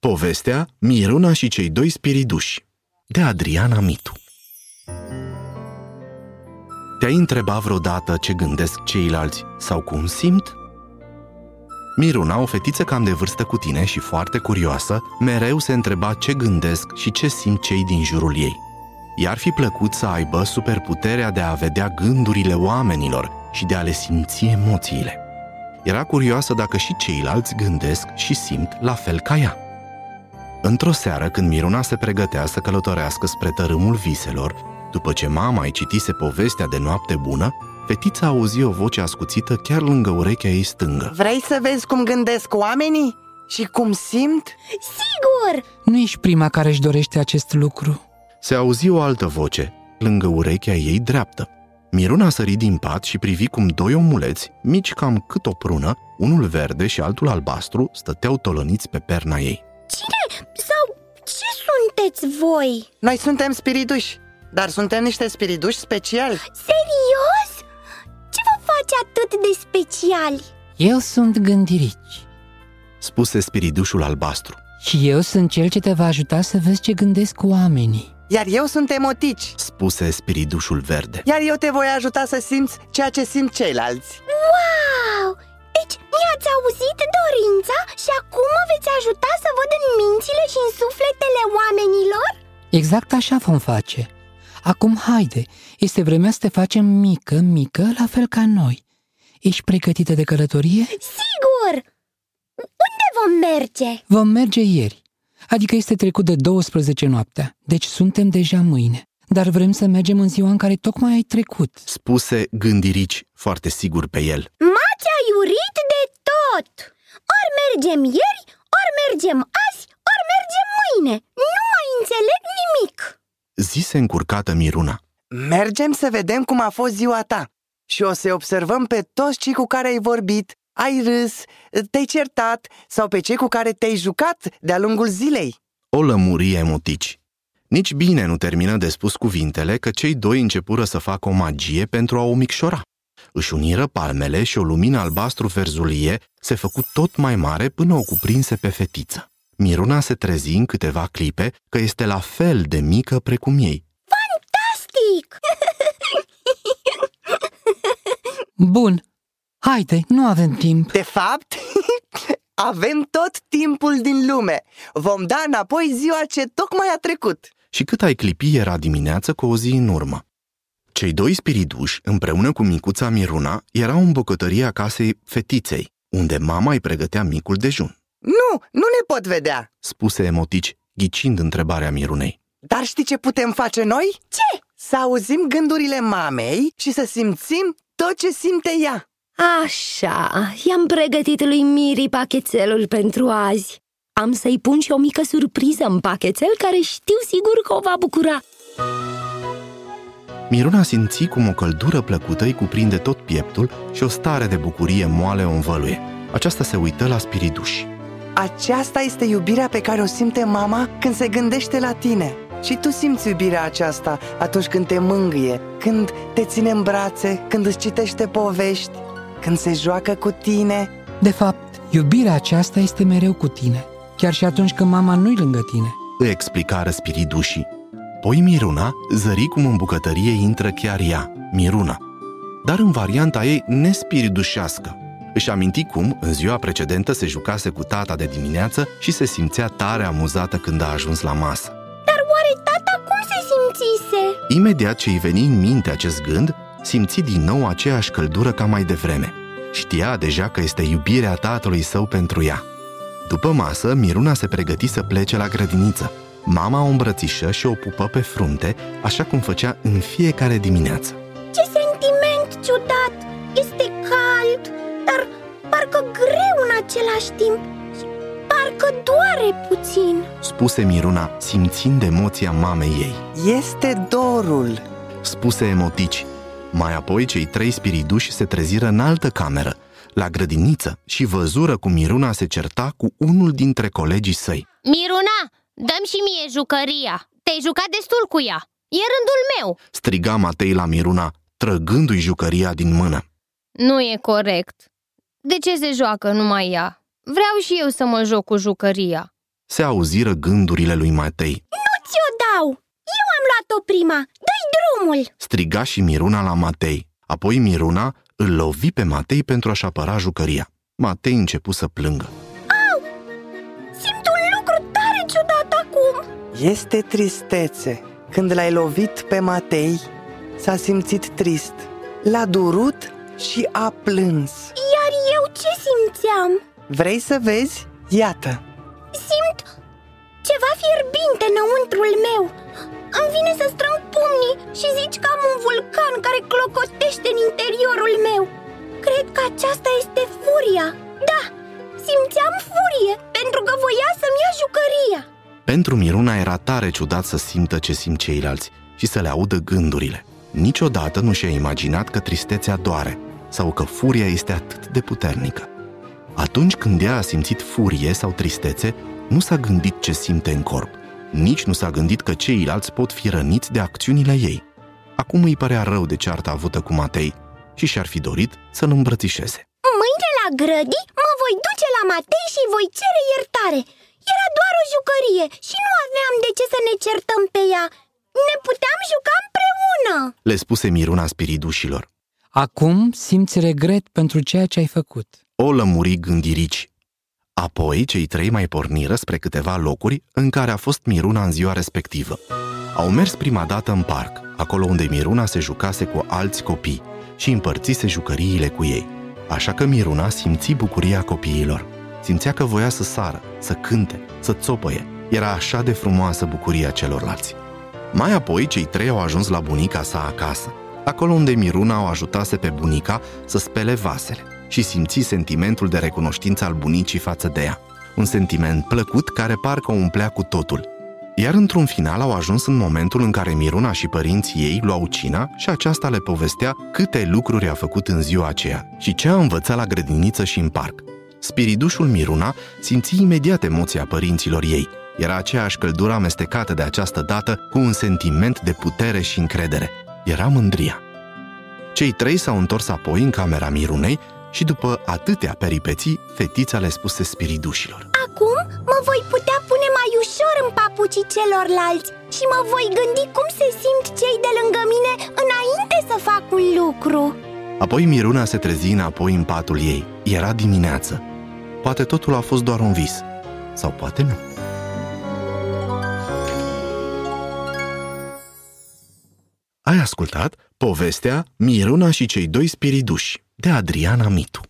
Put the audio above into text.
Povestea Miruna și cei doi spiriduși de Adriana Mitu Te-ai întrebat vreodată ce gândesc ceilalți sau cum simt? Miruna, o fetiță cam de vârstă cu tine și foarte curioasă, mereu se întreba ce gândesc și ce simt cei din jurul ei. I-ar fi plăcut să aibă superputerea de a vedea gândurile oamenilor și de a le simți emoțiile. Era curioasă dacă și ceilalți gândesc și simt la fel ca ea. Într-o seară, când Miruna se pregătea să călătorească spre tărâmul viselor, după ce mama îi citise povestea de noapte bună, fetița auzi o voce ascuțită chiar lângă urechea ei stângă. Vrei să vezi cum gândesc oamenii? Și cum simt? Sigur! Nu ești prima care își dorește acest lucru. Se auzi o altă voce, lângă urechea ei dreaptă. Miruna sări din pat și privi cum doi omuleți, mici cam cât o prună, unul verde și altul albastru, stăteau tolăniți pe perna ei. Cine sau ce sunteți voi? Noi suntem spiriduși, dar suntem niște spiriduși speciali Serios? Ce vă face atât de speciali? Eu sunt gândirici Spuse spiridușul albastru. și eu sunt cel ce te va ajuta să vezi ce gândesc oamenii. Iar eu sunt emotici Spuse spiridușul verde. Iar eu te voi ajuta să simți ceea ce simt ceilalți Wow! Deci mi-ați auzit dorința și acum mă veți ajuta să văd în mințile și în sufletele oamenilor? Exact așa vom face. Acum haide, este vremea să te facem mică, mică, la fel ca noi. Ești pregătită de călătorie? Sigur! Unde vom merge? Vom merge ieri, adică este trecut de 12 noaptea, deci suntem deja mâine. Dar vrem să mergem în ziua în care tocmai ai trecut. Spuse gândirici, foarte sigur pe el. M-ați aiurit de tot! Ori mergem ieri, ori mergem azi, ori mergem mâine Nu mai înțeleg nimic! Zise încurcată Miruna. Mergem să vedem cum a fost ziua ta Și o să observăm pe toți cei cu care ai vorbit Ai râs, te-ai certat Sau pe cei cu care te-ai jucat de-a lungul zilei O lămuri emotici. Nici bine nu termină de spus cuvintele că cei doi începură să facă o magie pentru a o micșora. Își uniră palmele și o lumină albastru-verzulie se făcu tot mai mare până o cuprinse pe fetiță. Miruna se trezi în câteva clipe că este la fel de mică precum ei. Fantastic! Bun, haide, nu avem timp. De fapt, avem tot timpul din lume Vom da înapoi ziua ce tocmai a trecut Și cât ai clipi era dimineață cu o zi în urmă. Cei doi spiriduși, împreună cu micuța Miruna, erau în bucătăria casei fetiței, unde mama îi pregătea micul dejun. Nu, nu ne pot vedea Spuse emotici, ghicind întrebarea Mirunei. Dar știi ce putem face noi? Ce? Să auzim gândurile mamei și să simțim tot ce simte ea Așa, i-am pregătit lui Miri pachetelul pentru azi. Am să-i pun și o mică surpriză în pachetel care știu sigur că o va bucura. Miruna simți cum o căldură plăcută îi cuprinde tot pieptul și o stare de bucurie moale o învăluie. Aceasta se uită la spiriduși. Aceasta este iubirea pe care o simte mama când se gândește la tine Și tu simți iubirea aceasta atunci când te mângâie Când te ține în brațe, când îți citește povești Când se joacă cu tine De fapt, iubirea aceasta este mereu cu tine, chiar și atunci când mama nu-i lângă tine. Îi explicară spiridușii. Poi Miruna zări cum în bucătărie intră chiar ea, Miruna, dar în varianta ei nespiridușească. Își aminti cum, în ziua precedentă, se jucase cu tata de dimineață și se simțea tare amuzată când a ajuns la masă. Dar oare tata cum se simțise? Imediat ce îi veni în minte acest gând, simți din nou aceeași căldură ca mai devreme. Știa deja că este iubirea tatălui său pentru ea. După masă, Miruna se pregăti să plece la grădiniță. Mama o îmbrățișă și o pupă pe frunte, așa cum făcea în fiecare dimineață. Același timp și parcă doare puțin Spuse Miruna, simțind emoția mamei ei. Este dorul Spuse emotici. Mai apoi, cei trei spiriduși se treziră în altă cameră, la grădiniță, și văzură cum Miruna se certa cu unul dintre colegii săi. Miruna, dăm și mie jucăria Te-ai jucat destul cu ea E rândul meu Striga Matei la Miruna, trăgându-i jucăria din mână. Nu e corect De ce se joacă numai ea? Vreau și eu să mă joc cu jucăria se auziră gândurile lui Matei. Nu ți-o dau! Eu am luat-o prima! Dă-i drumul! Striga și Miruna la Matei. Apoi Miruna îl lovi pe Matei pentru a-și apăra jucăria. Matei începu să plângă. Simt un lucru tare ciudat acum! Este tristețe. Când l-ai lovit pe Matei, s-a simțit trist. L-a durut și a plâns. Iar eu ce simțeam? Vrei să vezi? Iată! Simt ceva fierbinte înăuntrul meu Îmi vine să strâng pumnii și zici că am un vulcan care clocotește în interiorul meu Cred că aceasta este furia Da, simțeam furie pentru că voia să-mi ia jucăria Pentru Miruna era tare ciudat să simtă ce simt ceilalți și să le audă gândurile. Niciodată nu și-a imaginat că tristețea doare sau că furia este atât de puternică. Atunci când ea a simțit furie sau tristețe, nu s-a gândit ce simte în corp. Nici nu s-a gândit că ceilalți pot fi răniți de acțiunile ei. Acum îi părea rău de cearta avută cu Matei și și-ar fi dorit să-l îmbrățișeze. Mâine la grădi mă voi duce la Matei și voi cere iertare Era doar o jucărie și nu aveam de ce să ne certăm pe ea Ne puteam juca împreună Le spuse Miruna spiridușilor. Acum simți regret pentru ceea ce ai făcut. O lămuri gândirici. Apoi, cei trei mai porniră spre câteva locuri în care a fost Miruna în ziua respectivă. Au mers prima dată în parc, acolo unde Miruna se jucase cu alți copii și împărțise jucăriile cu ei. Așa că Miruna simți bucuria copiilor. Simțea că voia să sară, să cânte, să țopăie. Era așa de frumoasă bucuria celorlalți. Mai apoi, cei trei au ajuns la bunica sa acasă, acolo unde Miruna o ajutase pe bunica să spele vasele și simți sentimentul de recunoștință al bunicii față de ea. Un sentiment plăcut care parcă o umplea cu totul. Iar într-un final au ajuns în momentul în care Miruna și părinții ei luau cina și aceasta le povestea câte lucruri a făcut în ziua aceea și ce a învățat la grădiniță și în parc. Spiridușul Miruna simți imediat emoția părinților ei. Era aceeași căldură amestecată de această dată cu un sentiment de putere și încredere. Era mândria. Cei trei s-au întors apoi în camera Mirunei și după atâtea peripeții, fetița le spuse spiridușilor. Acum mă voi putea pune mai ușor în papucii celorlalți Și mă voi gândi cum se simt cei de lângă mine înainte să fac un lucru Apoi Miruna se trezi înapoi în patul ei. Era dimineață. Poate totul a fost doar un vis. Sau poate nu. Ai ascultat povestea Miruna și cei doi spiriduși de Adriana Mitu.